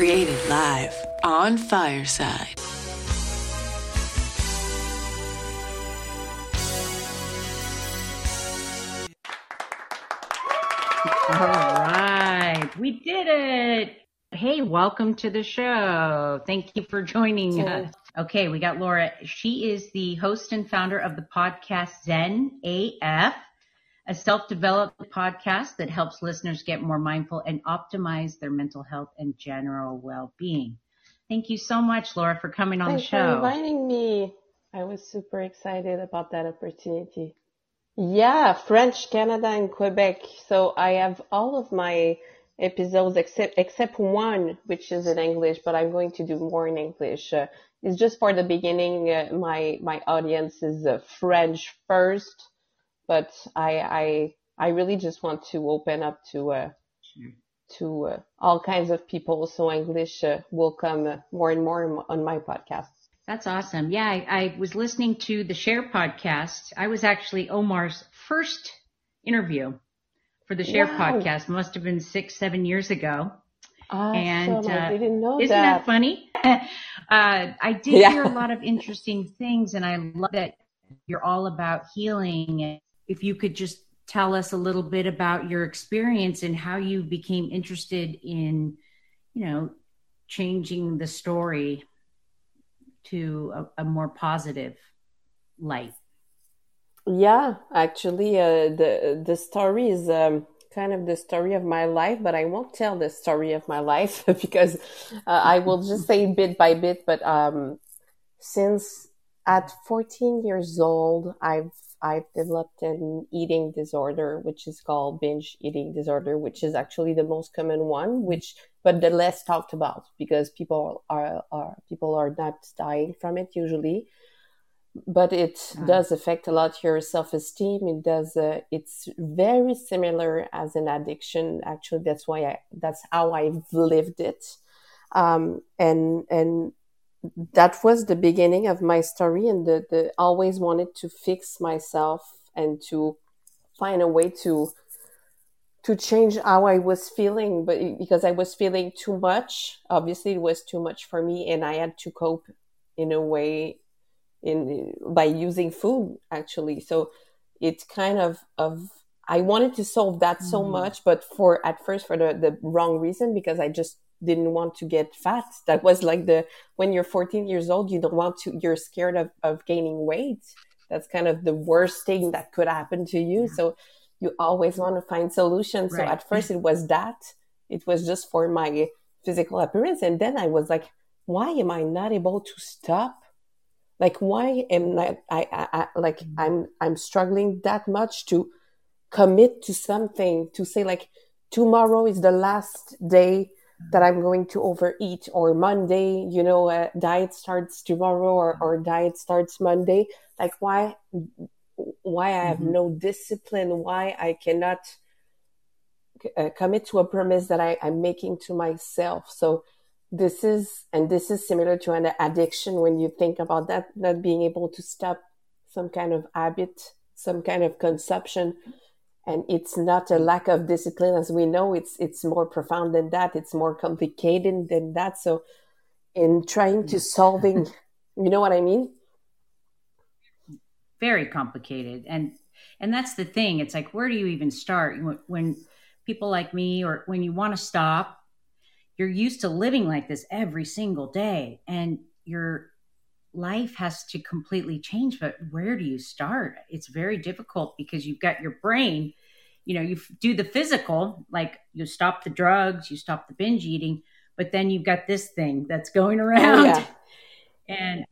Created live on Fireside. All right, we did it. Hey, welcome to the show. Thank you for joining us. Okay, we got Laura. She is the host and founder of the podcast Zen AF, a self-developed podcast that helps listeners get more mindful and optimize their mental health and general well-being. Thank you so much, Laura, for coming on Thanks the show. for inviting me. I was super excited about that opportunity. Yeah, French, Canada, and Quebec. So I have all of my episodes except except one, which is in English, but I'm going to do more in English. Uh, it's just for the beginning. Uh, my my audience is uh, French first, but I I I really just want to open up to uh, Sure. to uh, all kinds of people. So English uh, will come uh, more and more on my podcast. That's awesome. Yeah, I, I was listening to the Share podcast. I was actually Omar's first interview for the Share Wow. podcast. Must have been six, seven years ago. Awesome. And, uh, I didn't know Isn't that funny? uh, I did Yeah. hear a lot of interesting things, and I love that you're all about healing. If you could just tell us a little bit about your experience and how you became interested in, you know, changing the story to a, a more positive light. Yeah, actually, uh, the the story is um, kind of the story of my life, but I won't tell the story of my life because uh, I will just say bit by bit. But um, since at 14 years old, I've I've developed an eating disorder, which is called binge eating disorder, which is actually the most common one, which but the less talked about because people are are people are not dying from it usually. But it Ah. does affect a lot your self-esteem. It does uh, it's very similar as an addiction. Actually that's why i that's how i've lived it. Um, and and that was the beginning of my story and the, the always wanted to fix myself and to find a way to to change how I was feeling, but because I was feeling too much, obviously it was too much for me, and I had to cope in a way in by using food actually. So it's kind of of I wanted to solve that so Mhm. much, but for at first for the the wrong reason because I just didn't want to get fat. That was like the when you're 14 years old, you don't want to. You're scared of of gaining weight. That's kind of the worst thing that could happen to you. Yeah. So you always want to find solutions. So at first it was that. It was just for my physical appearance. And then I was like, why am I not able to stop? Like why am I, I, I, I like Mhm. I'm I'm struggling that much to commit to something, to say like tomorrow is the last day that I'm going to overeat or Monday, you know, uh, diet starts tomorrow or, or diet starts Monday. Like why why I have Mhm. no discipline, why I cannot uh, commit to a promise that I, I'm making to myself. So this is, and this is similar to an addiction when you think about that, not being able to stop some kind of habit, some kind of consumption. And it's not a lack of discipline, as we know. It's it's more profound than that. It's more complicated than that. So, in trying to solving, you know what I mean? very complicated and and that's the thing it's like where do you even start when, people like me or when you want to stop you're used to living like this every single day and your life has to completely change but where do you start it's very difficult because you've got your brain you know you do the physical like you stop the drugs you stop the binge eating but then you've got this thing that's going oh, around yeah. and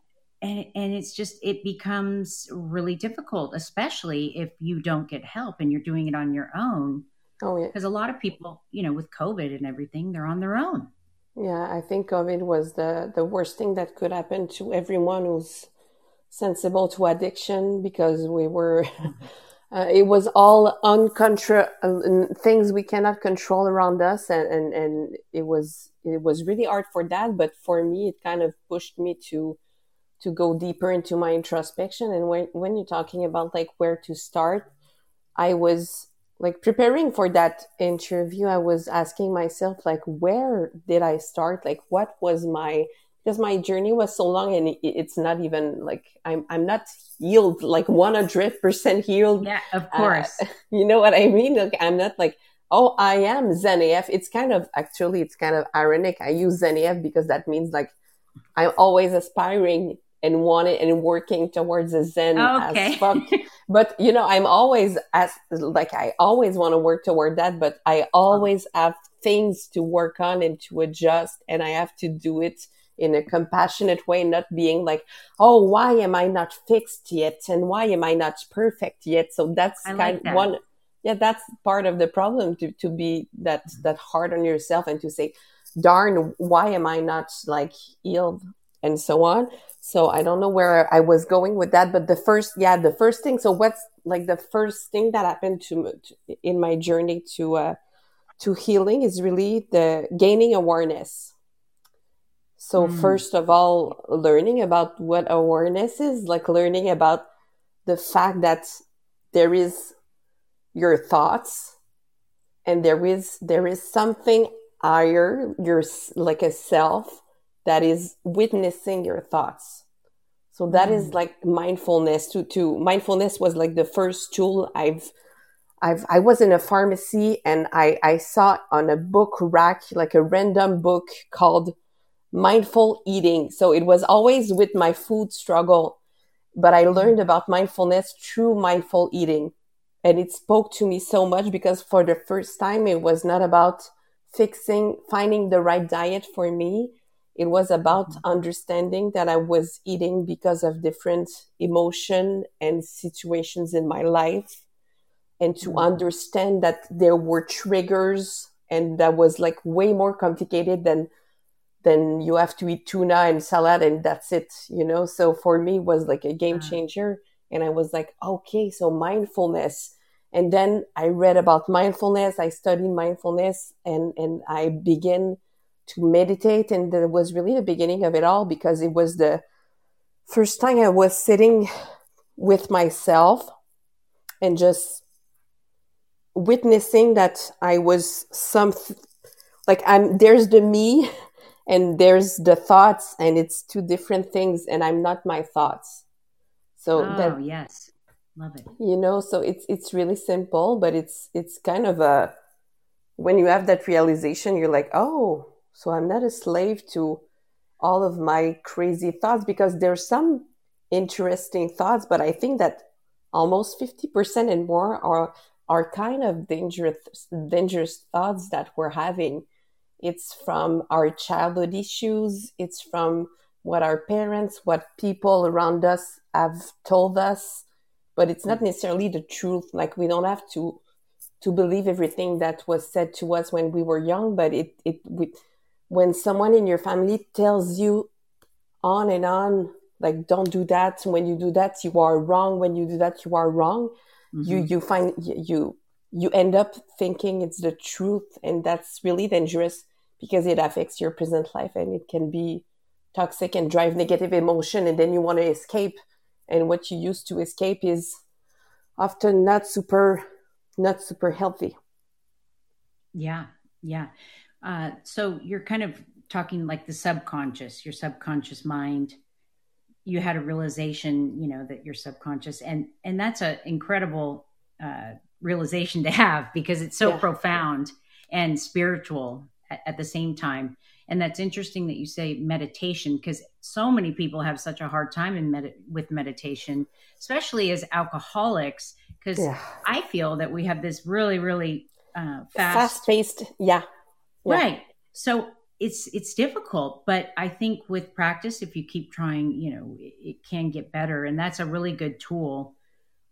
and and it's just it becomes really difficult especially if you don't get help and you're doing it on your own Oh yeah. because a lot of people you know with covid and everything they're on their own Yeah, I think COVID was the, the worst thing that could happen to everyone who's sensible to addiction because we were, uh, it was all uncontrol, uh, things we cannot control around us. And, and, and it was, it was really hard for that. But for me, it kind of pushed me to, to go deeper into my introspection. And when, when you're talking about like where to start, I was like preparing for that interview, I was asking myself, like, where did I start? Like, what was my because my journey was so long and it's not even like I'm I'm not healed like 100% healed. Yeah, of uh, course. Uh, you know what I mean? Like I'm not like oh I am Zen AF. It's kind of actually it's kind of ironic. I use Zen AF because that means like I'm always aspiring and wanting and working towards a Zen oh, okay. as fuck. but you know, I'm always as like I always want to work toward that, but I always have things to work on and to adjust, and I have to do it in a compassionate way, not being like, oh, why am I not fixed yet? And why am I not perfect yet? So that's I kind of that. one, yeah, that's part of the problem to, to be that, that hard on yourself and to say, darn, why am I not like healed and so on. So I don't know where I was going with that, but the first, yeah, the first thing. So what's like the first thing that happened to, to in my journey to, uh, to healing is really the gaining awareness so mm. first of all, learning about what awareness is, like learning about the fact that there is your thoughts and there is there is something higher, your like a self that is witnessing your thoughts. So that mm. like mindfulness to to mindfulness was like the first tool I've I've I was in a pharmacy and I I saw on a book rack like a random book called mindful eating. So it was always with my food struggle, but I learned about mindfulness through mindful eating. And it spoke to me so much because for the first time, it was not about fixing, finding the right diet for me. It was about mm-hmm. understanding that I was eating because of different emotion and situations in my life and to mm-hmm. understand that there were triggers and that was like way more complicated than then you have to eat tuna and salad and that's it you know so for me was like a game changer and i was like okay so mindfulness and then i read about mindfulness i studied mindfulness and and i began to meditate and that was really the beginning of it all because it was the first time i was sitting with myself and just witnessing that i was some like i'm there's the me and there's the thoughts and it's two different things and i'm not my thoughts. So oh, that yes. Love it. You know so it's it's really simple but it's it's kind of a when you have that realization you're like oh so i'm not a slave to all of my crazy thoughts because there's some interesting thoughts but i think that almost 50% and more are are kind of dangerous dangerous thoughts that we're having it's from our childhood issues. It's from what our parents, what people around us have told us. But it's not necessarily the truth. Like we don't have to to believe everything that was said to us when we were young. But it it we, when someone in your family tells you on and on, like don't do that. When you do that, you are wrong. When you do that, you are wrong. Mm-hmm. You you find you you end up thinking it's the truth and that's really dangerous because it affects your present life and it can be toxic and drive negative emotion and then you want to escape and what you use to escape is often not super not super healthy yeah yeah uh, so you're kind of talking like the subconscious your subconscious mind you had a realization you know that you're subconscious and and that's an incredible uh, realization to have because it's so yeah. profound and spiritual at, at the same time. And that's interesting that you say meditation because so many people have such a hard time in med- with meditation, especially as alcoholics. Because yeah. I feel that we have this really, really uh, fast, fast-paced, yeah. Yeah, right. So it's it's difficult, but I think with practice, if you keep trying, you know, it, it can get better, and that's a really good tool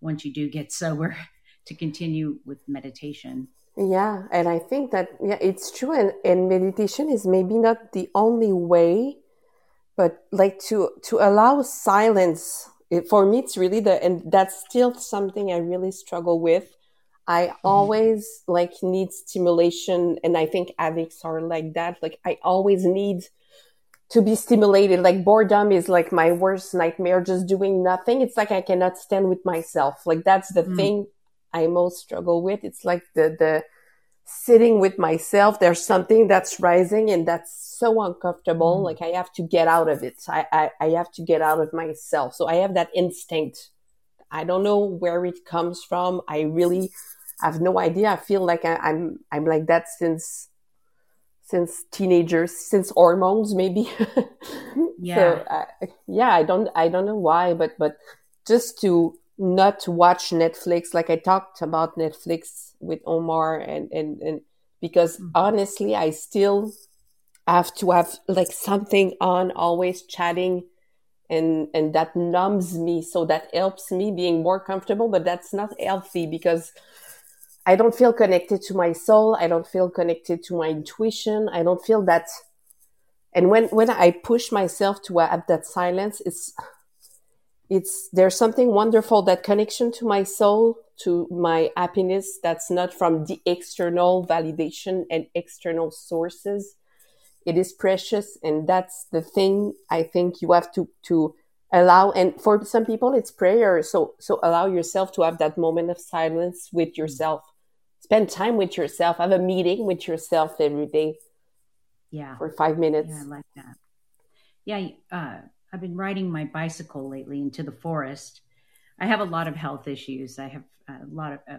once you do get sober to continue with meditation. Yeah, and I think that yeah, it's true and, and meditation is maybe not the only way, but like to to allow silence. It, for me it's really the and that's still something I really struggle with. I mm-hmm. always like need stimulation and I think addicts are like that. Like I always need to be stimulated. Like boredom is like my worst nightmare, just doing nothing. It's like I cannot stand with myself. Like that's the mm. thing I most struggle with. It's like the, the sitting with myself. There's something that's rising and that's so uncomfortable. Mm. Like I have to get out of it. I, I, I have to get out of myself. So I have that instinct. I don't know where it comes from. I really have no idea. I feel like I, I'm, I'm like that since since teenagers, since hormones, maybe. yeah. So, uh, yeah, I don't, I don't know why, but, but just to not watch Netflix, like I talked about Netflix with Omar and, and, and because mm-hmm. honestly, I still have to have like something on, always chatting and, and that numbs me. So that helps me being more comfortable, but that's not healthy because I don't feel connected to my soul. I don't feel connected to my intuition. I don't feel that. And when, when I push myself to have that silence, it's, it's, there's something wonderful, that connection to my soul, to my happiness that's not from the external validation and external sources. It is precious. And that's the thing I think you have to, to allow. And for some people, it's prayer. So, so allow yourself to have that moment of silence with yourself spend time with yourself have a meeting with yourself every day yeah. for five minutes. Yeah i like that. Yeah uh, i've been riding my bicycle lately into the forest. I have a lot of health issues. I have a lot of uh,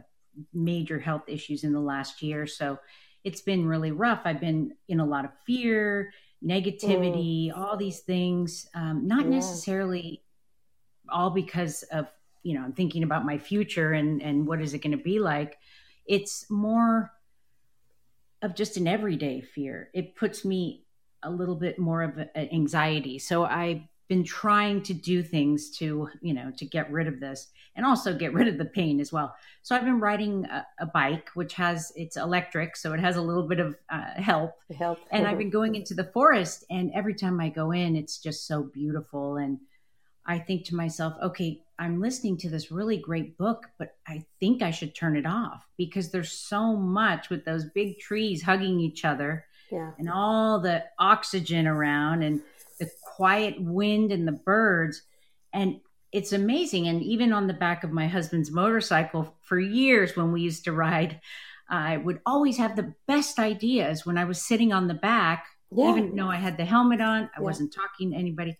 major health issues in the last year so it's been really rough. I've been in a lot of fear negativity mm. all these things um, not yeah. necessarily all because of you know i'm thinking about my future and and what is it going to be like it's more of just an everyday fear. It puts me a little bit more of an anxiety. So I've been trying to do things to, you know, to get rid of this and also get rid of the pain as well. So I've been riding a, a bike, which has, it's electric. So it has a little bit of uh, help. Help. and I've been going into the forest and every time I go in, it's just so beautiful. And I think to myself, okay, I'm listening to this really great book, but I think I should turn it off because there's so much with those big trees hugging each other yeah. and all the oxygen around and the quiet wind and the birds. And it's amazing. And even on the back of my husband's motorcycle for years when we used to ride, I would always have the best ideas when I was sitting on the back, yeah. even though I had the helmet on, I yeah. wasn't talking to anybody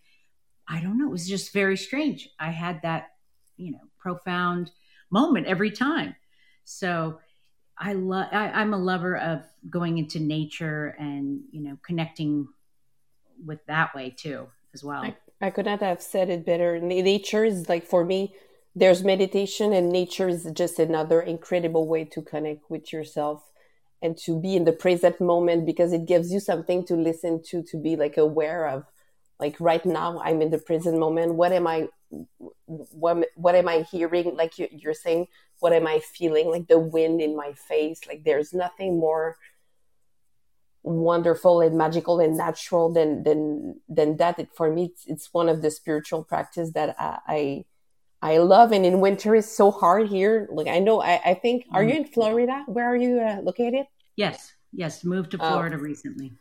I don't know. It was just very strange. I had that, you know, profound moment every time. So I love. I'm a lover of going into nature and you know connecting with that way too as well. I, I could not have said it better. Nature is like for me. There's meditation, and nature is just another incredible way to connect with yourself and to be in the present moment because it gives you something to listen to, to be like aware of like right now i'm in the present moment what am i what, what am i hearing like you, you're saying what am i feeling like the wind in my face like there's nothing more wonderful and magical and natural than than than that it, for me it's, it's one of the spiritual practice that I, I I love and in winter is so hard here. Like I know, I, I think, are you in Florida? Where are you uh, located? Yes, yes, moved to oh. Florida recently.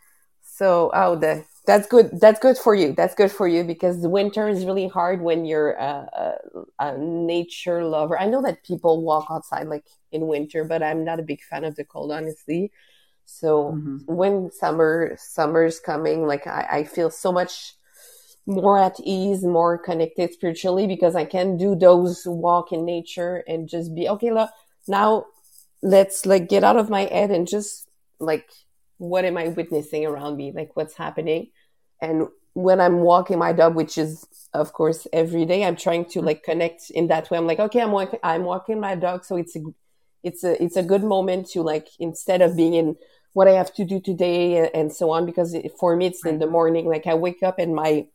So, oh, the that's good. That's good for you. That's good for you because the winter is really hard when you're a, a, a, nature lover. I know that people walk outside like in winter, but I'm not a big fan of the cold, honestly. So mm-hmm. when summer summer's coming, like I, I feel so much more at ease, more connected spiritually because I can do those walk in nature and just be okay. Look, now let's like get out of my head and just like what am I witnessing around me? Like what's happening? And when I'm walking my dog, which is of course every day, I'm trying to like connect in that way. I'm like, okay, I'm walking, I'm walking my dog. So it's a, it's a, it's a good moment to like, instead of being in what I have to do today and so on, because it, for me, it's in the morning. Like I wake up and my,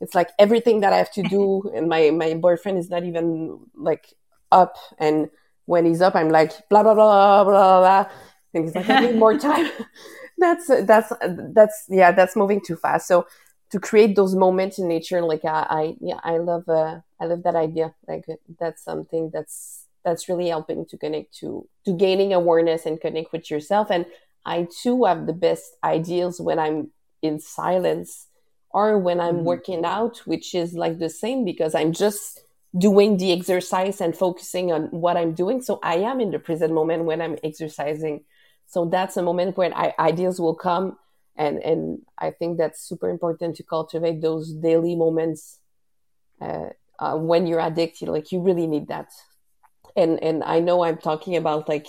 it's like everything that I have to do. and my, my boyfriend is not even like up. And when he's up, I'm like, blah, blah, blah, blah, blah and he's like, I need more time. that's that's that's yeah, that's moving too fast. So to create those moments in nature, like I, I yeah, I love uh, I love that idea. Like that's something that's that's really helping to connect to to gaining awareness and connect with yourself. And I too have the best ideas when I'm in silence or when I'm mm-hmm. working out, which is like the same because I'm just doing the exercise and focusing on what I'm doing. So I am in the present moment when I'm exercising. So that's a moment when I, ideas will come. And, and I think that's super important to cultivate those daily moments. Uh, uh, when you're addicted, like you really need that. And, and I know I'm talking about like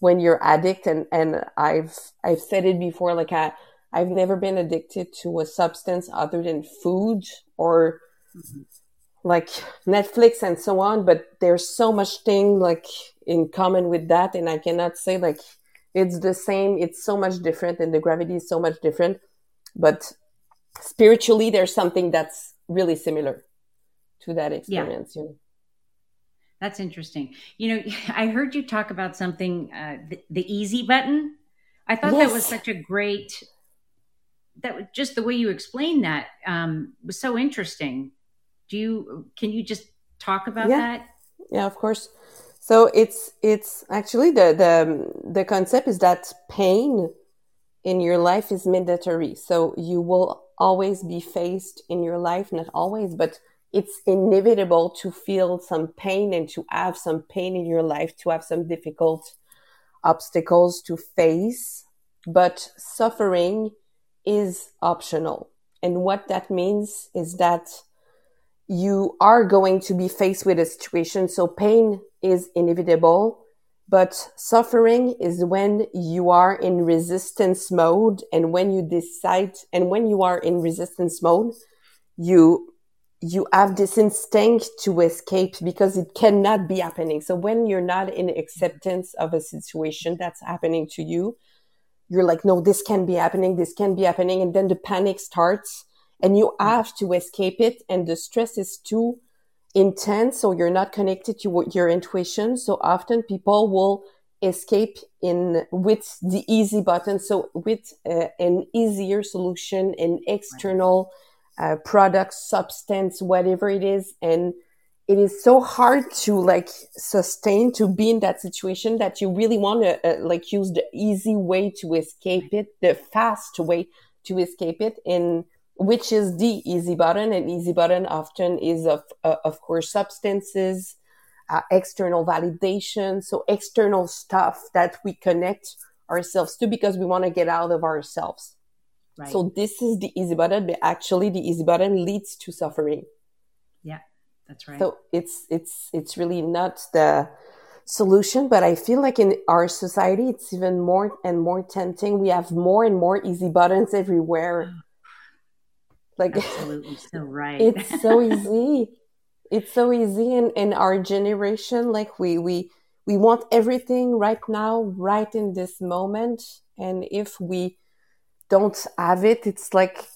when you're addict and, and I've, I've said it before, like I, I've never been addicted to a substance other than food or mm-hmm. like Netflix and so on. But there's so much thing like in common with that. And I cannot say like it's the same. It's so much different and the gravity is so much different. But spiritually, there's something that's really similar to that experience. Yeah. You know? That's interesting. You know, I heard you talk about something, uh, the, the easy button. I thought yes. that was such a great that was just the way you explained that um, was so interesting. Do you can you just talk about yeah. that? Yeah, of course. So it's it's actually the the the concept is that pain in your life is mandatory. So you will always be faced in your life, not always, but it's inevitable to feel some pain and to have some pain in your life, to have some difficult obstacles to face. But suffering is optional. And what that means is that you are going to be faced with a situation. So pain is inevitable, but suffering is when you are in resistance mode. And when you decide, and when you are in resistance mode, you you have this instinct to escape because it cannot be happening. So when you're not in acceptance of a situation that's happening to you, you're like, no, this can be happening. This can be happening. And then the panic starts and you have to escape it. And the stress is too intense. So you're not connected to your intuition. So often people will escape in with the easy button. So with uh, an easier solution, an external uh, product, substance, whatever it is. And it is so hard to like sustain to be in that situation that you really want to uh, like use the easy way to escape it the fast way to escape it and which is the easy button and easy button often is of uh, of course substances uh, external validation so external stuff that we connect ourselves to because we want to get out of ourselves right. so this is the easy button but actually the easy button leads to suffering yeah that's right. So it's it's it's really not the solution, but I feel like in our society it's even more and more tempting. We have more and more easy buttons everywhere. Like absolutely so right. it's so easy. It's so easy in, in our generation. Like we we we want everything right now, right in this moment. And if we don't have it, it's like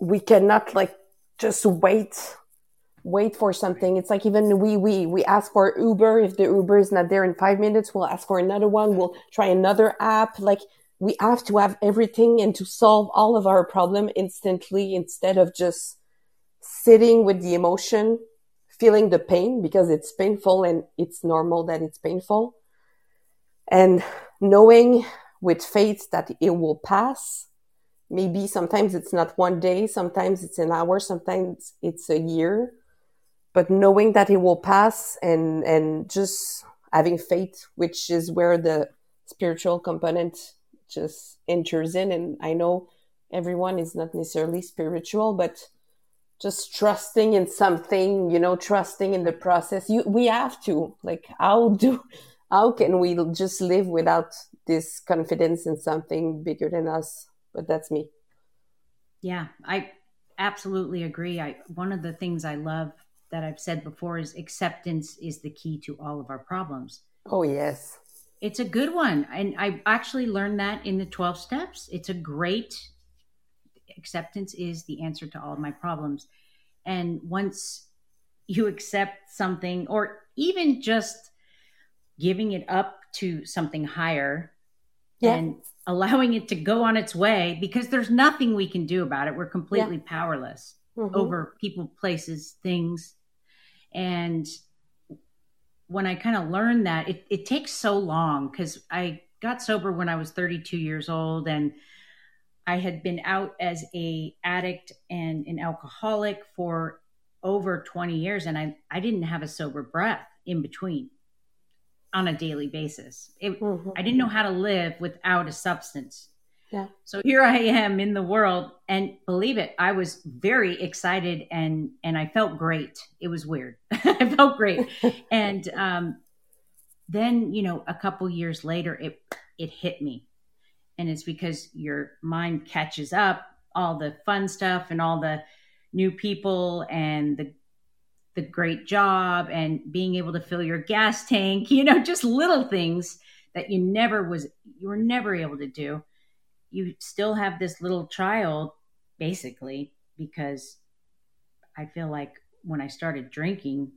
we cannot like just wait wait for something. It's like even we we we ask for Uber. If the Uber is not there in five minutes, we'll ask for another one. We'll try another app. Like we have to have everything and to solve all of our problem instantly instead of just sitting with the emotion, feeling the pain because it's painful and it's normal that it's painful. And knowing with faith that it will pass. Maybe sometimes it's not one day, sometimes it's an hour, sometimes it's a year but knowing that it will pass and and just having faith which is where the spiritual component just enters in. And i know everyone is not necessarily spiritual but just trusting in something you know trusting in the process. You we have to like how do how can we just live without this confidence in something bigger than us? But that's me. Yeah i absolutely agree. I one of the things i love that I've said before is acceptance is the key to all of our problems. Oh, yes. It's a good one. And I actually learned that in the 12 steps. It's a great acceptance is the answer to all of my problems. And once you accept something, or even just giving it up to something higher yeah. and allowing it to go on its way, because there's nothing we can do about it. We're completely yeah. powerless mm-hmm. over people, places, things. And when I kind of learned that, it, it takes so long because I got sober when I was 32 years old and I had been out as a addict and an alcoholic for over 20 years and I, I didn't have a sober breath in between on a daily basis. It, mm-hmm. I didn't know how to live without a substance. Yeah. So here I am in the world and believe it, I was very excited and and I felt great. It was weird. I felt great. and um then, you know, a couple years later it it hit me. And it's because your mind catches up all the fun stuff and all the new people and the the great job and being able to fill your gas tank, you know, just little things that you never was you were never able to do you still have this little child basically because I feel like when I started drinking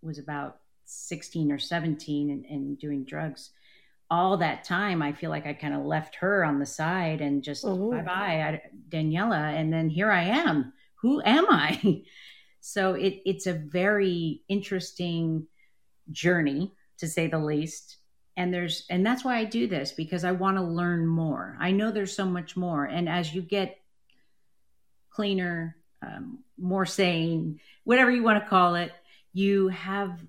was about 16 or 17 and, and doing drugs. All that time i feel like i kind of left her on the side and just mm-hmm. bye-bye daniela and then here i am. Who am i? So it, it's a very interesting journey to say the least. And there's and that's why i do this because i want to learn more. I know there's so much more. And as you get cleaner um, more sane whatever you want to call it you have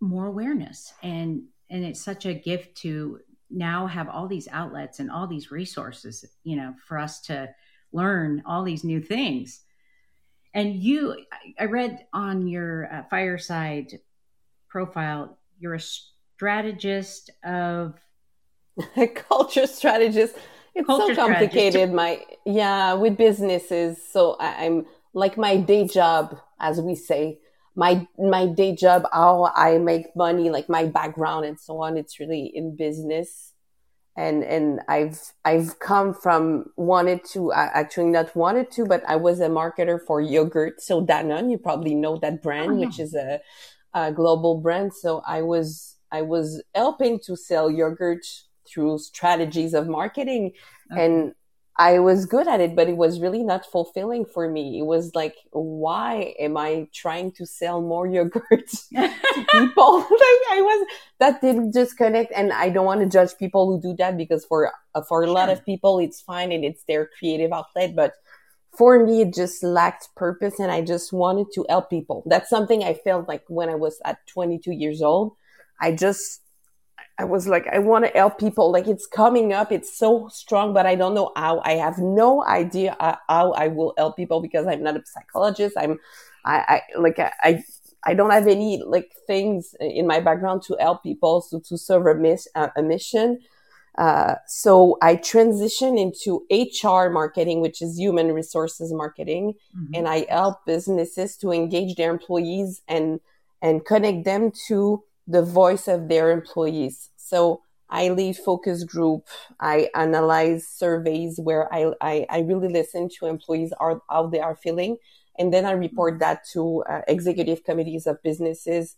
more awareness. And and it's such a gift to now have all these outlets and all these resources you know for us to learn all these new things. And you i read on your uh, fireside profile you're a strategist of culture strategist it's culture so complicated. my yeah with businesses so I, i'm like my day job as we say my my day job how i make money like my background and so on it's really in business. And and i've i've come from wanted to actually not wanted to but i was a marketer for yogurt. So danone you probably know that brand oh, yeah. which is a, a global brand. So i was I was helping to sell yogurt through strategies of marketing okay. and I was good at it, but it was really not fulfilling for me. It was like, why am I trying to sell more yogurt to people? like I was, that didn't just connect. And I don't want to judge people who do that because for, uh, for a lot of people, it's fine and it's their creative outlet. But for me, it just lacked purpose and I just wanted to help people. That's something I felt like when I was at 22 years old. I just, I was like, I want to help people. Like it's coming up. It's so strong, but I don't know how. I have no idea how I will help people because I'm not a psychologist. I'm, I, I like, I, I don't have any like things in my background to help people to, to serve a, miss, uh, a mission. Uh, so I transitioned into HR marketing, which is human resources marketing, mm-hmm. and I help businesses to engage their employees and and connect them to the voice of their employees. So I lead focus group. I analyze surveys where I, I, I really listen to employees are, how they are feeling. And then I report that to uh, executive committees of businesses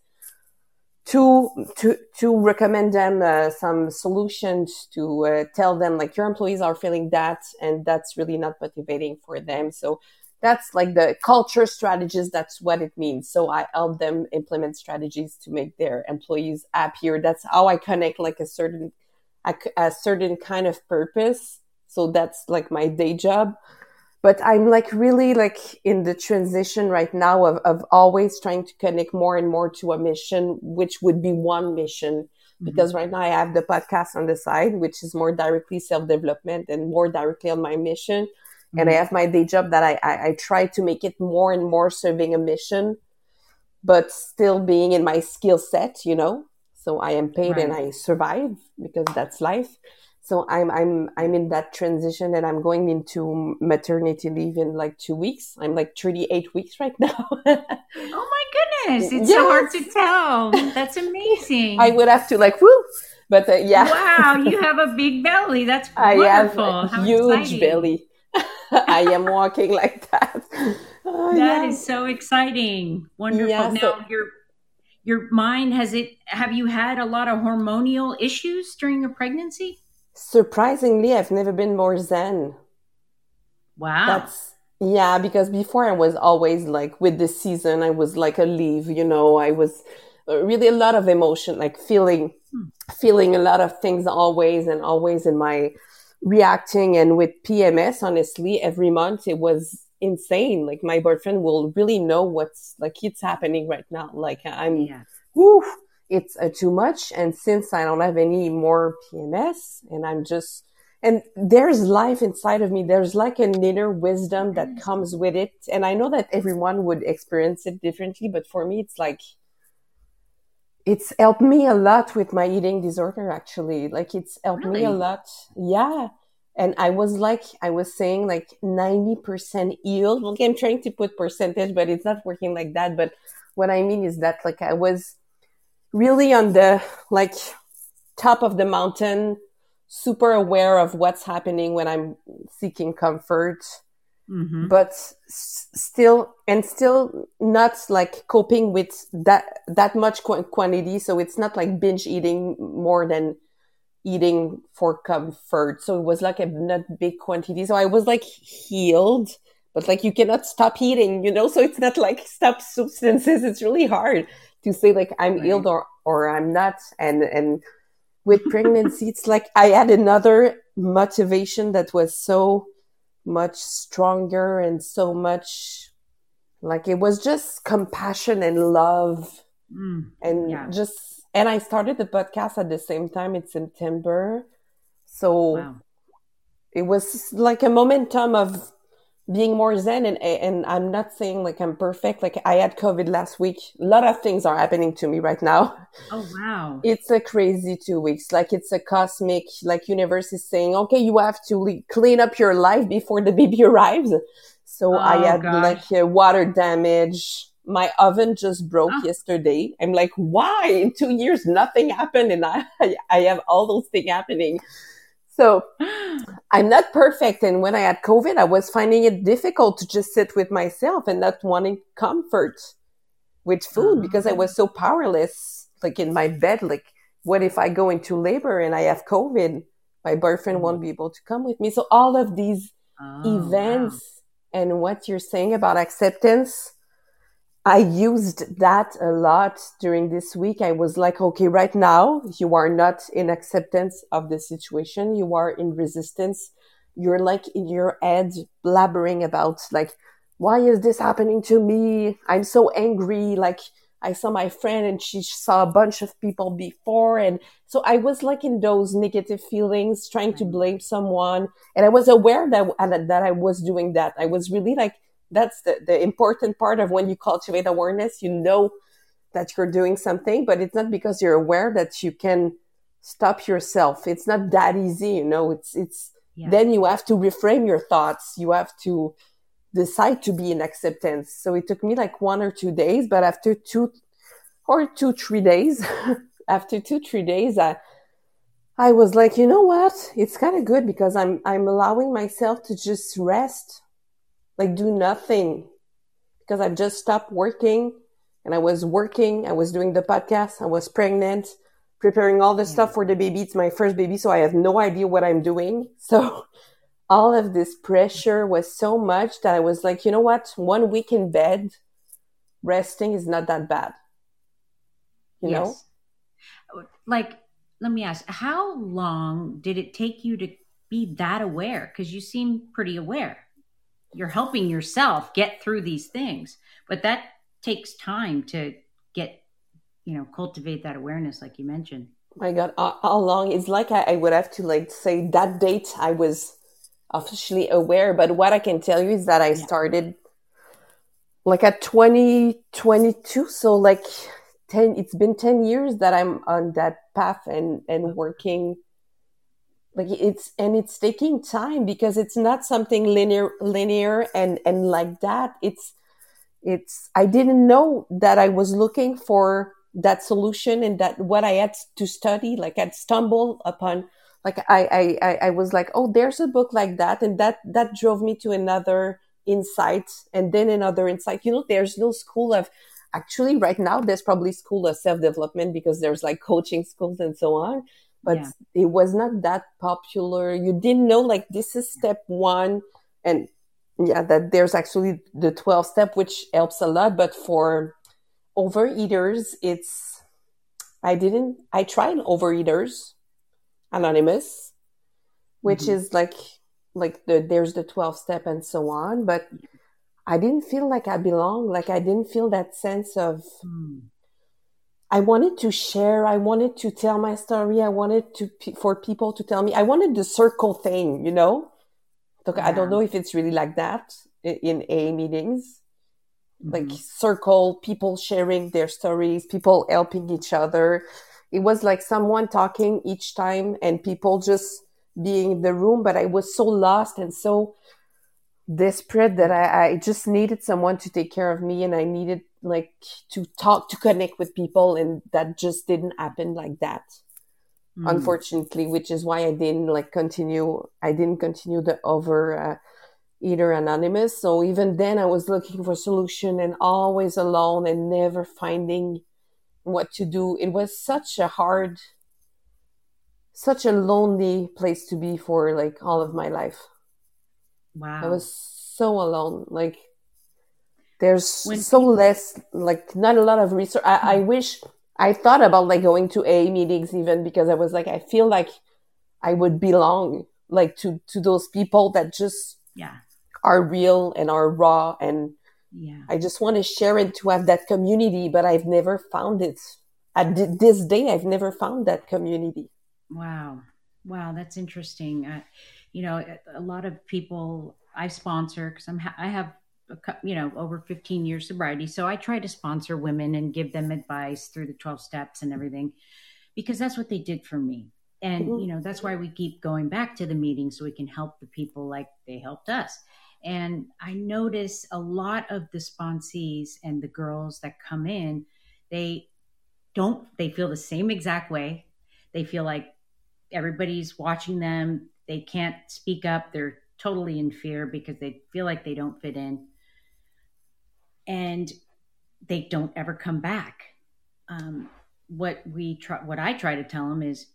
to, to, to recommend them uh, some solutions to uh, tell them like your employees are feeling that and that's really not motivating for them. So that's like the culture strategist that's what it means. So i help them implement strategies to make their employees happier. That's how i connect like a certain a, a, certain kind of purpose. So that's like my day job. But i'm like really like in the transition right now of, of always trying to connect more and more to a mission which would be one mission. Mm-hmm. because right now i have the podcast on the side which is more directly self-development and more directly on my mission mm-hmm. and I mm-hmm. have my day job that I, I, I try to make it more and more serving a mission, but still being in my skill set, you know. So I am paid right. and I survive because that's life. So I'm I'm I'm in that transition and I'm going into maternity leave in like two weeks. I'm like 38 weeks right now. oh my goodness. It's yes. so hard to tell. That's amazing. I would have to like woo. But uh, yeah. Wow, you have a big belly. That's wonderful. I have a huge exciting. belly. I am walking like that. Oh, that yeah. is so exciting. Wonderful. Yeah, now so, your your mind has it have you had a lot of hormonal issues during your pregnancy? Surprisingly, I've never been more zen. Wow. That's yeah, because before I was always like with the season, I was like a leaf, you know, I was uh, really a lot of emotion, like feeling, hmm. feeling a lot of things always and always in my reacting and with PMS, honestly, every month it was insane. Like my boyfriend will really know what's like it's happening right now. Like I'm, whew, it's uh, too much. And since I don't have any more PMS and I'm just, and there's life inside of me. There's like an inner wisdom that comes with it. And I know that everyone would experience it differently, but for me, it's like, it's helped me a lot with my eating disorder, actually. Like it's helped me a lot. Yeah. And I was like, I was saying like 90% healed. Okay, I'm trying to put percentage, but it's not working like that. But what I mean is that like I was really on the like top of the mountain, super aware of what's happening when I'm seeking comfort, hmm but s- still, and still not like coping with that, that much qu- quantity. So it's not like binge eating more than eating for comfort. So it was like a not big quantity. So I was like healed, but like you cannot stop eating, you know? So it's not like stop substances. It's really hard to say like I'm Right. healed or, or I'm not. And, and with pregnancy, it's like I had another motivation that was so much stronger and so much like it was just compassion and love Mm. and Yeah. just and I started the podcast at the same time in September. So Wow. it was like a momentum of being more zen and and I'm not saying like I'm perfect. Like I had COVID last week. A lot of things are happening to me right now. Oh wow. It's a crazy two weeks. Like it's a cosmic, like universe is saying, okay, you have to le- clean up your life before the baby arrives. So I Oh, had gosh. like uh, water damage. My oven just broke Ah. yesterday. I'm like, why? In two years, nothing happened, and I I have all those things happening. So I'm not perfect. And when I had COVID, I was finding it difficult to just sit with myself and not wanting comfort with food Ah. because I was so powerless, like in my bed. Like, what if I go into labor and I have COVID? My boyfriend won't be able to come with me. So all of these Oh, events and what you're saying about acceptance, I used that a lot during this week. I was like, okay, right now you are not in acceptance of the situation. You are in resistance. You're like in your head blabbering about like, why is this happening to me? I'm so angry. Like I saw my friend and she saw a bunch of people before. And so I was like in those negative feelings, trying to blame someone. And I was aware that, that I was doing that. I was really like, that's the, the important part of when you cultivate awareness. You know that you're doing something, but it's not because you're aware that you can stop yourself. It's not that easy, you know, it's, it's, Yeah. then you have to reframe your thoughts. You have to decide to be in acceptance. So it took me like one or two days, but after two or two, three days, after two, three days, I, I was like, you know what? It's kind of good because I'm, I'm allowing myself to just rest, like do nothing because I've just stopped working and I was working. I was doing the podcast. I was pregnant, preparing all the stuff for the baby. It's my first baby. So I have no idea what I'm doing. So all of this pressure was so much that I was like, you know what? One week in bed, resting is not that bad. You know? Like, let me ask, how long did it take you to be that aware? Because you seem pretty aware. You're helping yourself get through these things, but that takes time to get, you know, cultivate that awareness, like you mentioned. my god how, long it's like I, I would have to like say that date i was officially aware. But what i can tell you is that i started like at 2022 so like 10 it's been 10 years that i'm on that path and and working like it's and it's taking time because it's not something linear linear and and like that. It's it's i didn't know that i was looking for that solution and that what i had to study like i'd stumbled upon like I, I i was like oh there's a book like that. And that that drove me to another insight and then another insight. You know there's no school of actually right now there's probably school of self-development because there's like coaching schools and so on but Yeah. it was not that popular you didn't know like this is step one and yeah that there's actually the 12 step which helps a lot but for overeaters it's i didn't i tried overeaters anonymous which Mhm. is like like the there's the 12 step and so on but I didn't feel like I belonged. Like I didn't feel that sense of. Mm. I wanted to share. I wanted to tell my story. I wanted to for people to tell me. I wanted the circle thing, you know. Yeah. I don't know if it's really like that in A meetings, mm-hmm. like circle people sharing their stories, people helping each other. It was like someone talking each time, and people just being in the room. But I was so lost and so desperate that I, I just needed someone to take care of me, and I needed like to talk to connect with people and that just didn't happen like that mm. unfortunately which is why i didn't like continue i didn't continue the over uh, eater anonymous. So even then i was looking for solution and always alone and never finding what to do. It was such a hard such a lonely place to be for like all of my life. Wow. i was so alone like there's when so people... less like not a lot of research. I, I, wish i thought about like going to a meetings even because i was like i feel like i would belong like to to those people that just yeah. are real and are raw. And yeah. I just want to share it to have that community but i've never found it. At this day i've never found that community. Wow. Wow that's interesting. Uh, you know a lot of people i sponsor because i'm ha- i have you know over 15 years sobriety. So i try to sponsor women and give them advice through the 12 steps and everything because that's what they did for me. And mm-hmm. you know that's why we keep going back to the meeting so we can help the people like they helped us. And i notice a lot of the sponsees and the girls that come in they don't they feel the same exact way. They feel like everybody's watching them. They can't speak up. They're totally in fear because they feel like they don't fit in and they don't ever come back. Um, what we try, what I try to tell them is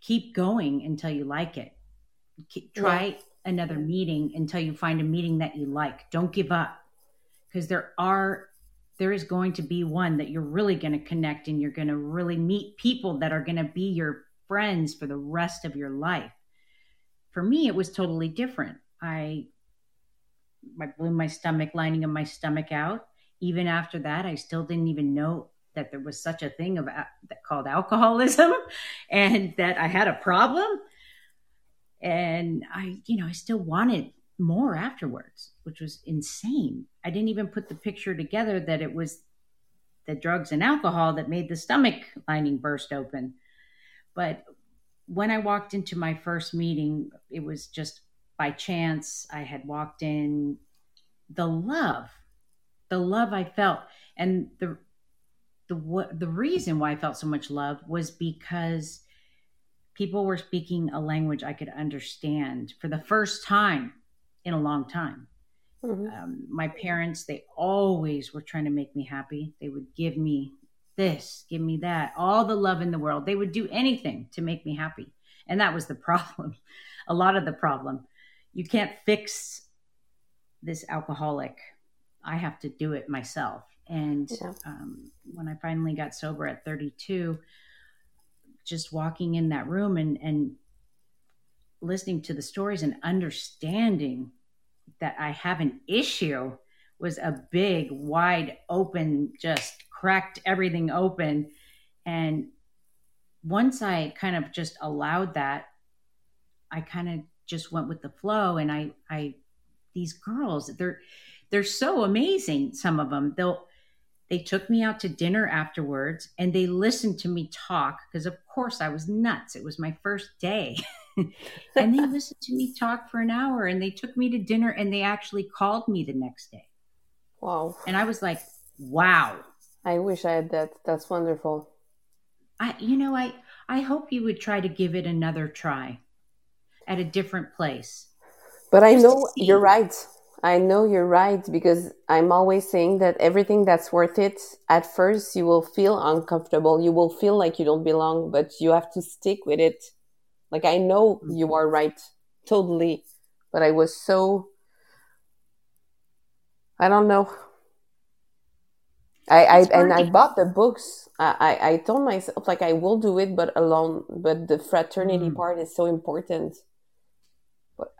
keep going until you like it. Keep, try yeah. another meeting until you find a meeting that you like. Don't give up because there are there is going to be one that you're really going to connect and you're going to really meet people that are going to be your friends for the rest of your life. For me, it was totally different. I I blew my stomach lining of my stomach out. Even after that, I still didn't even know that there was such a thing of uh, that called alcoholism and that I had a problem. And I, you know, I still wanted more afterwards, which was insane. I didn't even put the picture together that it was the drugs and alcohol that made the stomach lining burst open. But when I walked into my first meeting, it was just by chance I had walked in, the love, the love I felt, and the the what the reason why I felt so much love was because people were speaking a language I could understand for the first time in a long time. Mm-hmm. Um, my parents, they always were trying to make me happy. They would give me this, give me that, all the love in the world. They would do anything to make me happy. And that was the problem, a lot of the problem you can't fix this alcoholic. I have to do it myself. And yeah. um, when I finally got sober at 32, just walking in that room and, and listening to the stories and understanding that I have an issue was a big, wide open, just cracked everything open. And once I kind of just allowed that, I kind of just went with the flow. And i i these girls they're they're so amazing some of them they'll they took me out to dinner afterwards and they listened to me talk because of course i was nuts. It was my first day. And they listened to me talk for an hour and they took me to dinner and they actually called me the next day. Wow. And i was like wow. I wish i had that. That's wonderful. I you know i i hope you would try to give it another try at a different place. But I know you're right. I know you're right because I'm always saying that everything that's worth it, at first you will feel uncomfortable. You will feel like you don't belong, but you have to stick with it. Like I know mm-hmm. you are right, totally. But I was so, I don't know. I, I and I bought the books. I, I, I told myself like I will do it, but alone. But the fraternity mm. part is so important.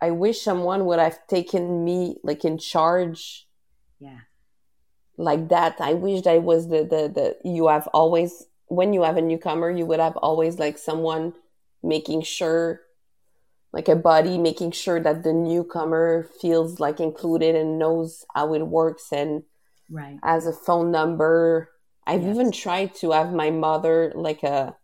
I wish someone would have taken me like in charge Yeah. Like that. I wish that I was the, the, the, you have always, when you have a newcomer, you would have always like someone making sure, like a buddy, making sure that the newcomer feels like included and knows how it works and Right. has a phone number. I've Yes. even tried to have my mother, like a,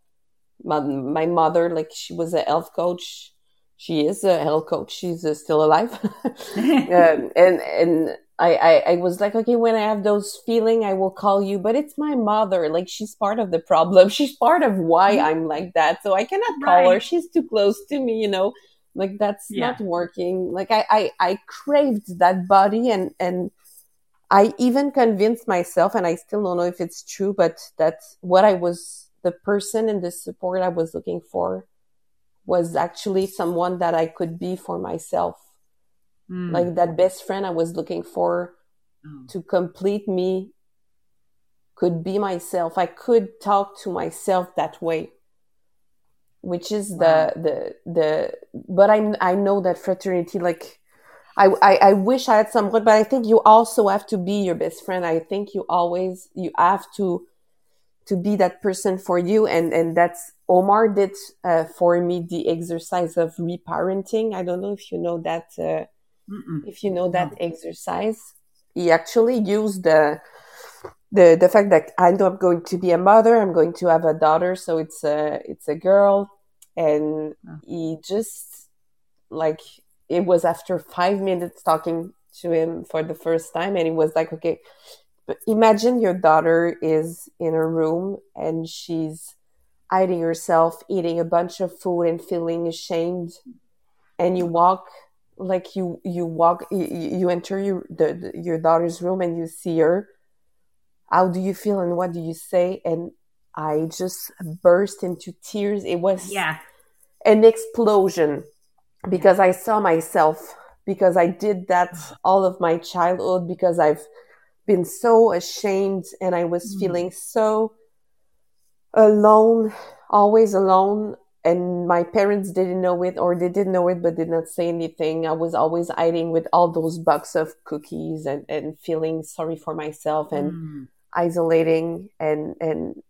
my, my mother, like she was a health coach. She is a health coach. She's uh, still alive. um, and and I, I I was like, okay, when I have those feeling, I will call you. But it's my mother. Like she's part of the problem. She's part of why I'm like that. So I cannot call her. Mm-hmm. She's too close to me. You know, like that's Yeah. not working. Like I, I I craved that body, and and I even convinced myself, and I still don't know if it's true, but that's what I was the person and the support I was looking for was actually someone that I could be for myself Mm. like that best friend I was looking for Oh. to complete me could be myself. I could talk to myself that way, which is Wow. the the the. But I I know that fraternity like. I, I, I wish I had someone, but I think you also have to be your best friend. I think you always you have to to be that person for you, and and that's Omar did uh, for me the exercise of reparenting. I don't know if you know that uh, if you know that exercise. He actually used the the the fact that I know I'm going to be a mother, I'm going to have a daughter, so it's a it's a girl, and Oh. he just like it was after five minutes talking to him for the first time, and he was like, okay, but imagine your daughter is in a room and she's hiding herself, eating a bunch of food and feeling ashamed, and you walk like you you walk you, you enter your the, the, your daughter's room and you see her. How do you feel and what do you say? And i just burst into tears. It was Yeah. an explosion because i saw myself because i did that all of my childhood because i've been so ashamed and i was Mm. feeling so alone always alone and my parents didn't know it or they did know it but did not say anything i was always hiding with all those box of cookies and, and feeling sorry for myself and Mm. isolating and and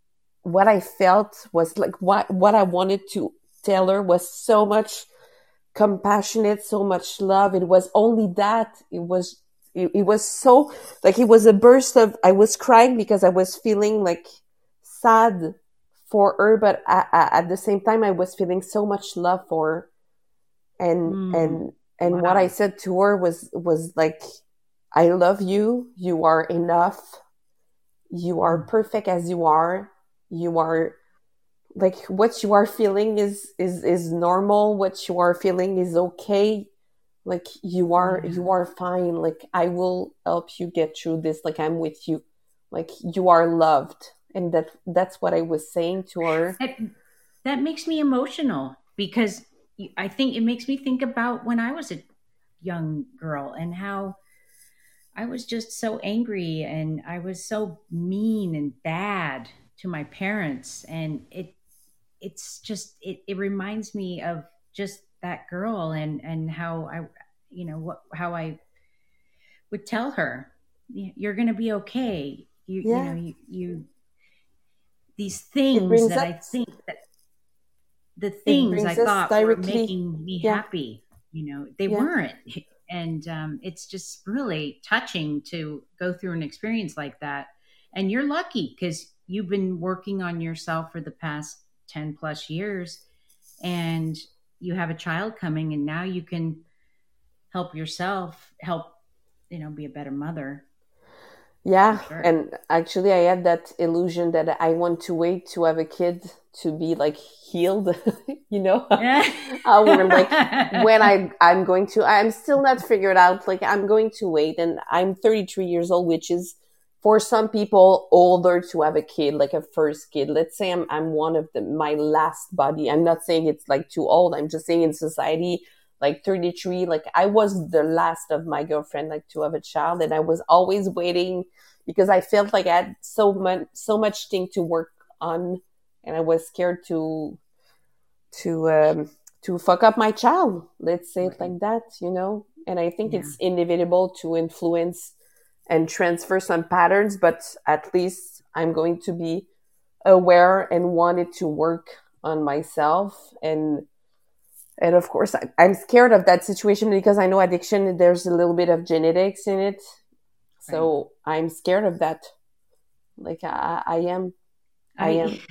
what i felt was like what what i wanted to tell her was so much compassionate so much love it was only that it was it, it was so like it was a burst of i was crying because i was feeling like sad for her but at, at the same time i was feeling so much love for her. And Mm. and and what i said to her was was like i love you. You are enough. You are Mm. perfect as you are. You are like what you are feeling is is is normal. What you are feeling is okay like you are Yeah. you are fine. Like i will help you get through this. Like i'm with you. Like you are loved. And that that's what i was saying to her. That, that makes me emotional because I think it makes me think about when I was a young girl and how I was just so angry and I was so mean and bad to my parents. And it it's just it, it reminds me of just that girl and and how I you know what how I would tell her you're going to be okay you Yeah. you know you, you these things that I think that the things I thought directly- were making me yeah. happy, you know, they Yeah. weren't. And um, it's just really touching to go through an experience like that. And you're lucky because you've been working on yourself for the past 10 plus years and you have a child coming and now you can help yourself help you know be a better mother Yeah, sure. and actually, I had that illusion that I want to wait to have a kid to be like healed, you know. yeah. Uh, I were like when I I'm going to I'm still not figured out. Like I'm going to wait, and I'm 33 years old, which is for some people older to have a kid, like a first kid. Let's say I'm I'm one of the my last body. I'm not saying it's like too old. I'm just saying in society, like 33, like I was the last of my girlfriend like to have a child, and I was always waiting because I felt like I had so much so much thing to work on, and I was scared to to um to fuck up my child let's say it like that you know and i think Yeah. it's inevitable to influence and transfer some patterns, but at least I'm going to be aware and wanted to work on myself and and of course I, am scared of that situation because i know addiction there's a little bit of genetics in it so right. i'm scared of that like i, I am I, I am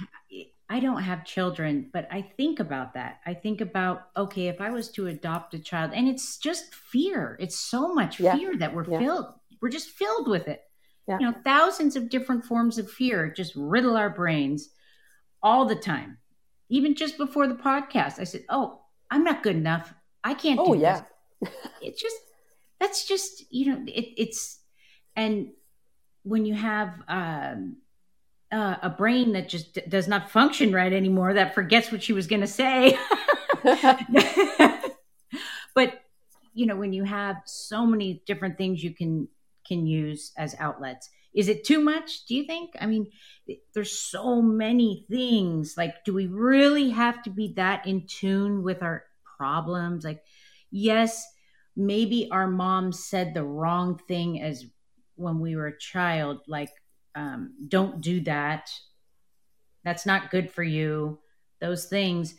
I don't have children, but I think about that. I think about, okay, if I was to adopt a child, and it's just fear. It's so much yeah. fear that we're yeah. filled, we're just filled with it. Yeah. You know, thousands of different forms of fear just riddle our brains all the time. Even just before the podcast, I said, Oh, I'm not good enough. I can't oh, do yeah. it's just, that's just, you know, it, it's, and when you have, um, uh, a brain that just d- does not function right anymore that forgets what she was going to say but you know when you have so many different things you can can use as outlets. Is it too much do you think? I mean there's so many things. Like do we really have to be that in tune with our problems? Like yes maybe our mom said the wrong thing as when we were a child like um, don't do that. That's not good for you those things.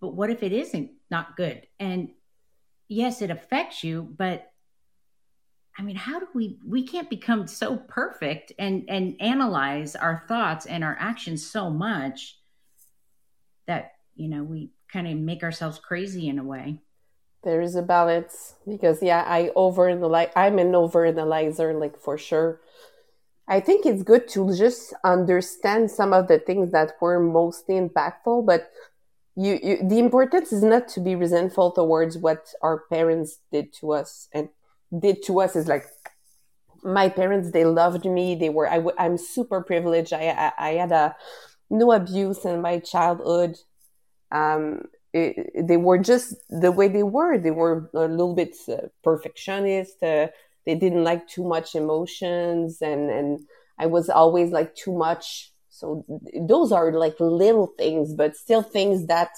But what if it isn't not good? And yes it affects you but i mean how do we we can't become so perfect and and analyze our thoughts and our actions so much that you know we kind of make ourselves crazy in a way. There is a balance because yeah i over like i'm an over analyzer like for sure. I think it's good to just understand some of the things that were mostly impactful, but you, you, the importance is not to be resentful towards what our parents did to us and did to us is like my parents they loved me. They were I, i'm super privileged. I, I, I had a no abuse in my childhood. Um it, they were just the way they were. They were a little bit uh, perfectionist. Uh, they didn't like too much emotions and and I was always like too much. So those are like little things, but still things that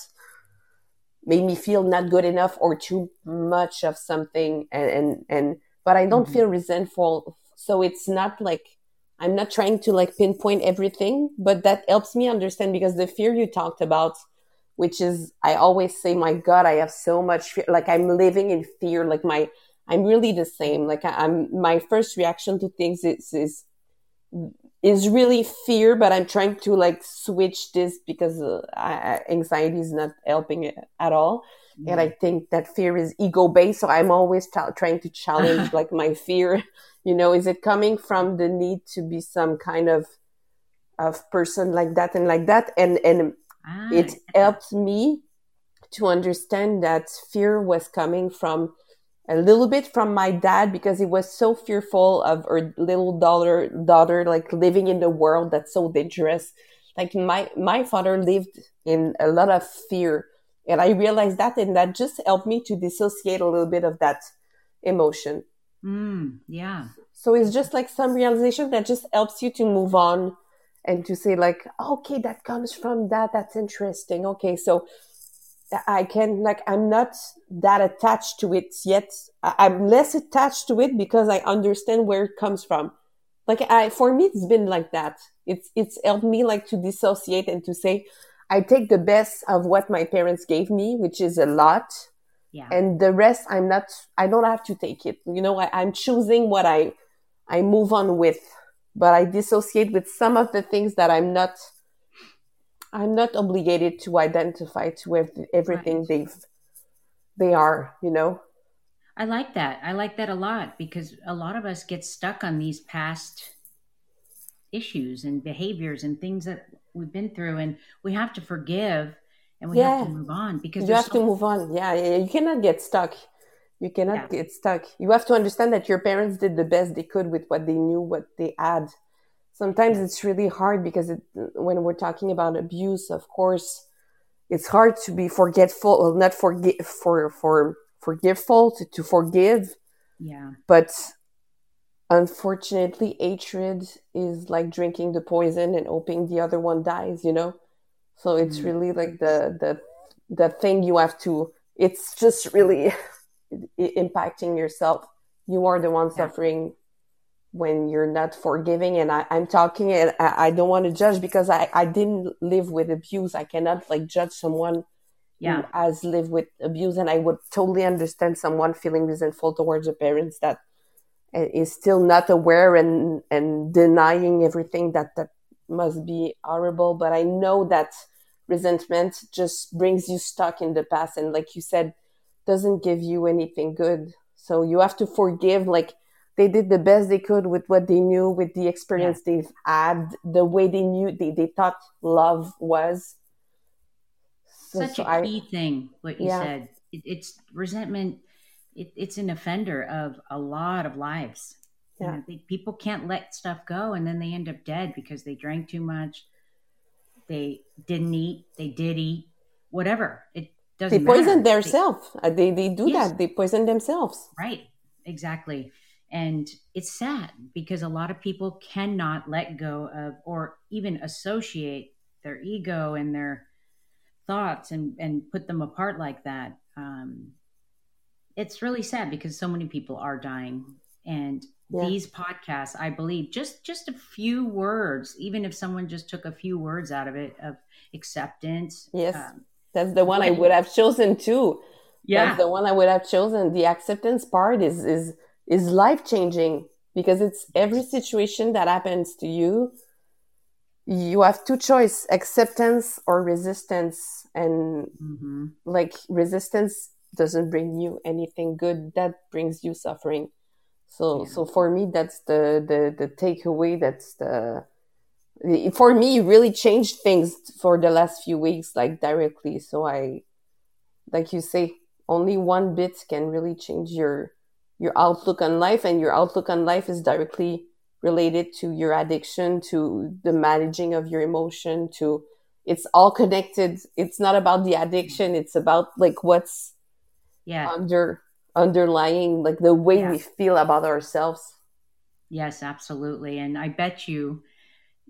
made me feel not good enough or too much of something and and, and but I don't mm-hmm. feel resentful. So it's not like I'm not trying to like pinpoint everything, but that helps me understand because the fear you talked about, which is I always say, my God, I have so much fear. Like I'm living in fear. Like my I'm really the same. Like I, am my first reaction to things is is is really fear, but I'm trying to like switch this because uh, I, anxiety is not helping it at all. And I think that fear is ego based. So I'm always t- trying to challenge like my fear. You know, is it coming from the need to be some kind of of person like that and like that? And and ah, it helped me to understand that fear was coming from a little bit from my dad because he was so fearful of her little daughter daughter like living in the world that's so dangerous. Like my my father lived in a lot of fear and i realized that and that just helped me to dissociate a little bit of that emotion. Mm, yeah. So it's just like some realization that just helps you to move on and to say like okay that comes from that that's interesting. Okay so I can like I'm not that attached to it yet. I'm less attached to it because I understand where it comes from. Like I for me it's been like that. It's it's helped me like to dissociate and to say I take the best of what my parents gave me, which is a lot. Yeah. And the rest I'm not I don't have to take it. You know, I, I'm choosing what I I move on with. But I dissociate with some of the things that I'm not I'm not obligated to identify to ev- everything right. they've they are, you know. I like that. I like that a lot because a lot of us get stuck on these past issues and behaviors and things that we've been through and we have to forgive and we yeah. have to move on because you have so- to move on. Yeah, yeah, you cannot get stuck. You cannot yeah. get stuck. You have to understand that your parents did the best they could with what they knew, what they had sometimes it's really hard because it, when we're talking about abuse, of course, it's hard to be forgetful, well, not forgive for for forgiveful to, to forgive. Yeah. But unfortunately, hatred is like drinking the poison and hoping the other one dies. You know, so it's mm. really like the the the thing you have to. It's just really impacting yourself you are the one Yeah. suffering when you're not forgiving. And I, I'm talking, and I, I don't want to judge because I, I didn't live with abuse. I cannot like judge someone Yeah. who has lived with abuse. And I would totally understand someone feeling resentful towards the parents that uh, still not aware and, and denying everything that, that must be horrible. But I know that resentment just brings you stuck in the past. And like you said, doesn't give you anything good. So you have to forgive, like, they did the best they could with what they knew, with the experience they've had, the way they knew they, they thought love was. So- Such so a I- key thing, what you Yeah. said. It, it's resentment. It, it's an offender of a lot of lives. You Yeah. know, they, people can't let stuff go, and then they end up dead because they drank too much. They didn't eat. They did eat. Whatever. It doesn't. they poison matter. They- themselves. Uh, They, they do Yes. that. They poison themselves. Right. Exactly. And it's sad because a lot of people cannot let go of or even associate their ego and their thoughts and, and put them apart like that. Um, it's really sad because so many people are dying. And Yeah. these podcasts, I believe, just just a few words, even if someone just took a few words out of it of acceptance. Yes. um, That's the one I would have chosen too. yeah. That's the one I would have chosen. The acceptance part is is is life changing because it's every situation that happens to you. You have two choice: acceptance or resistance. And hmm like resistance doesn't bring you anything good. That brings you suffering. So Yeah. so for me, that's the the the takeaway. That's the for me really changed things for the last few weeks, like directly. So I, like you say, only one bit can really change your your outlook on life, and your outlook on life is directly related to your addiction, to the managing of your emotion, to it's all connected. It's not about the addiction. It's about like what's Yeah. under underlying like the way Yeah. we feel about ourselves. Yes, absolutely. And I bet you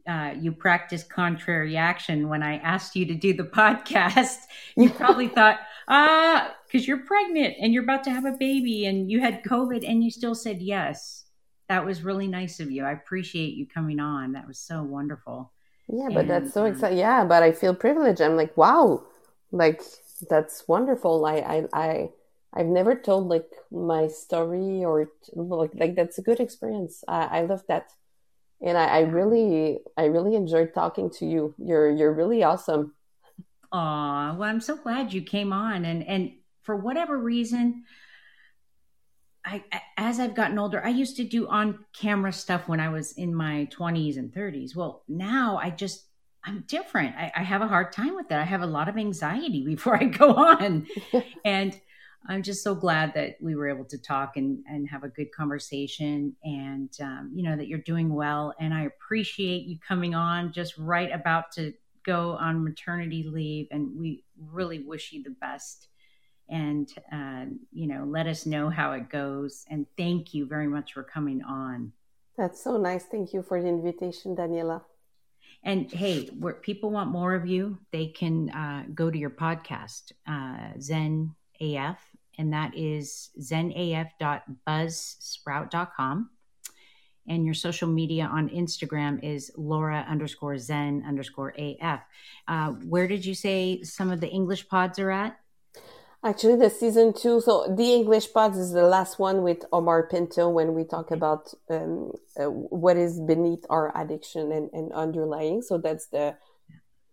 uh, you practiced contrary action when I asked you to do the podcast. You probably thought, ah, because you're pregnant and you're about to have a baby and you had COVID and you still said yes. That was really nice of you. I appreciate you coming on. That was so wonderful. Yeah, but that's so um, exciting. Yeah, but I feel privileged. I'm like, wow, like that's wonderful. I, I, I, I've never told like my story or like like that's a good experience. I, I love that, and I, I really, I really enjoyed talking to you. You're, you're really awesome. Aw, well, I'm so glad you came on. And and for whatever reason, I as I've gotten older, I used to do on camera stuff when I was in my 20s and 30s. Well, now I just I'm different. I, I have a hard time with that. I have a lot of anxiety before I go on, and I'm just so glad that we were able to talk and and have a good conversation, and um, you know that you're doing well. And I appreciate you coming on just right about to go on maternity leave, and we really wish you the best. And uh, you know, let us know how it goes. And thank you very much for coming on. That's so nice. Thank you for the invitation, Daniela. And hey, where people want more of you, they can uh, go to your podcast, uh, Zen AF, and that is zenaf.buzzsprout.com. And your social media on Instagram is Laura underscore Zen underscore AF. Uh, where did you say some of the English pods are at? Actually, the season two, so the English pods is the last one with Omar Pinto when we talk about um, uh, what is beneath our addiction and, and underlying. So that's the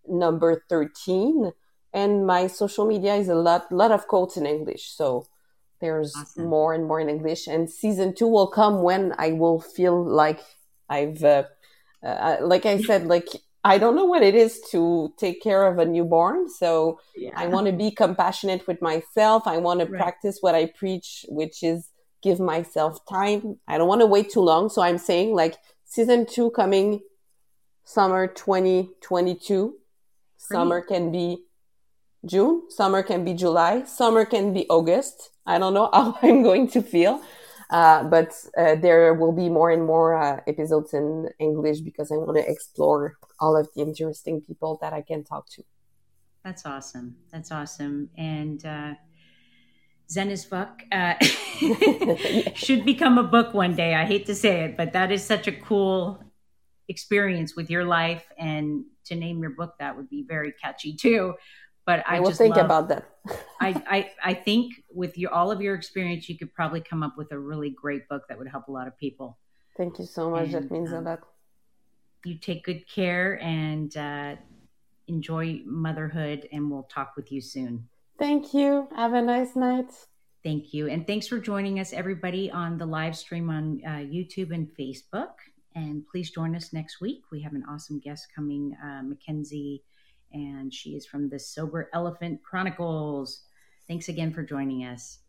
number 13. And my social media is a lot, lot of quotes in English. So there's Awesome. more and more in English. And season two will come when I will feel like I've, uh, uh, like I said, like I don't know what it is to take care of a newborn. So Yeah. I want to be compassionate with myself. I want to practice what I preach, which is give myself time. I don't want to wait too long. So I'm saying like season two coming summer 2022. Summer can be June. Summer can be July. Summer can be August. I don't know how I'm going to feel. Uh, but uh, there will be more and more uh, episodes in English because I want to explore all of the interesting people that I can talk to. That's awesome. That's awesome. And uh, Zen as fuck uh, should become a book one day. I hate to say it, but that is such a cool experience with your life. And to name your book, that would be very catchy too. But I, I will think love, about that. I, I, I think with your, all of your experience, you could probably come up with a really great book that would help a lot of people. Thank you so much. And, that means um, a lot. You take good care and uh, enjoy motherhood, and we'll talk with you soon. Thank you. Have a nice night. Thank you. And thanks for joining us, everybody, on the live stream on uh, YouTube and Facebook. And please join us next week. We have an awesome guest coming, uh, Mackenzie, and she is from the Sober Elephant Chronicles. Thanks again for joining us.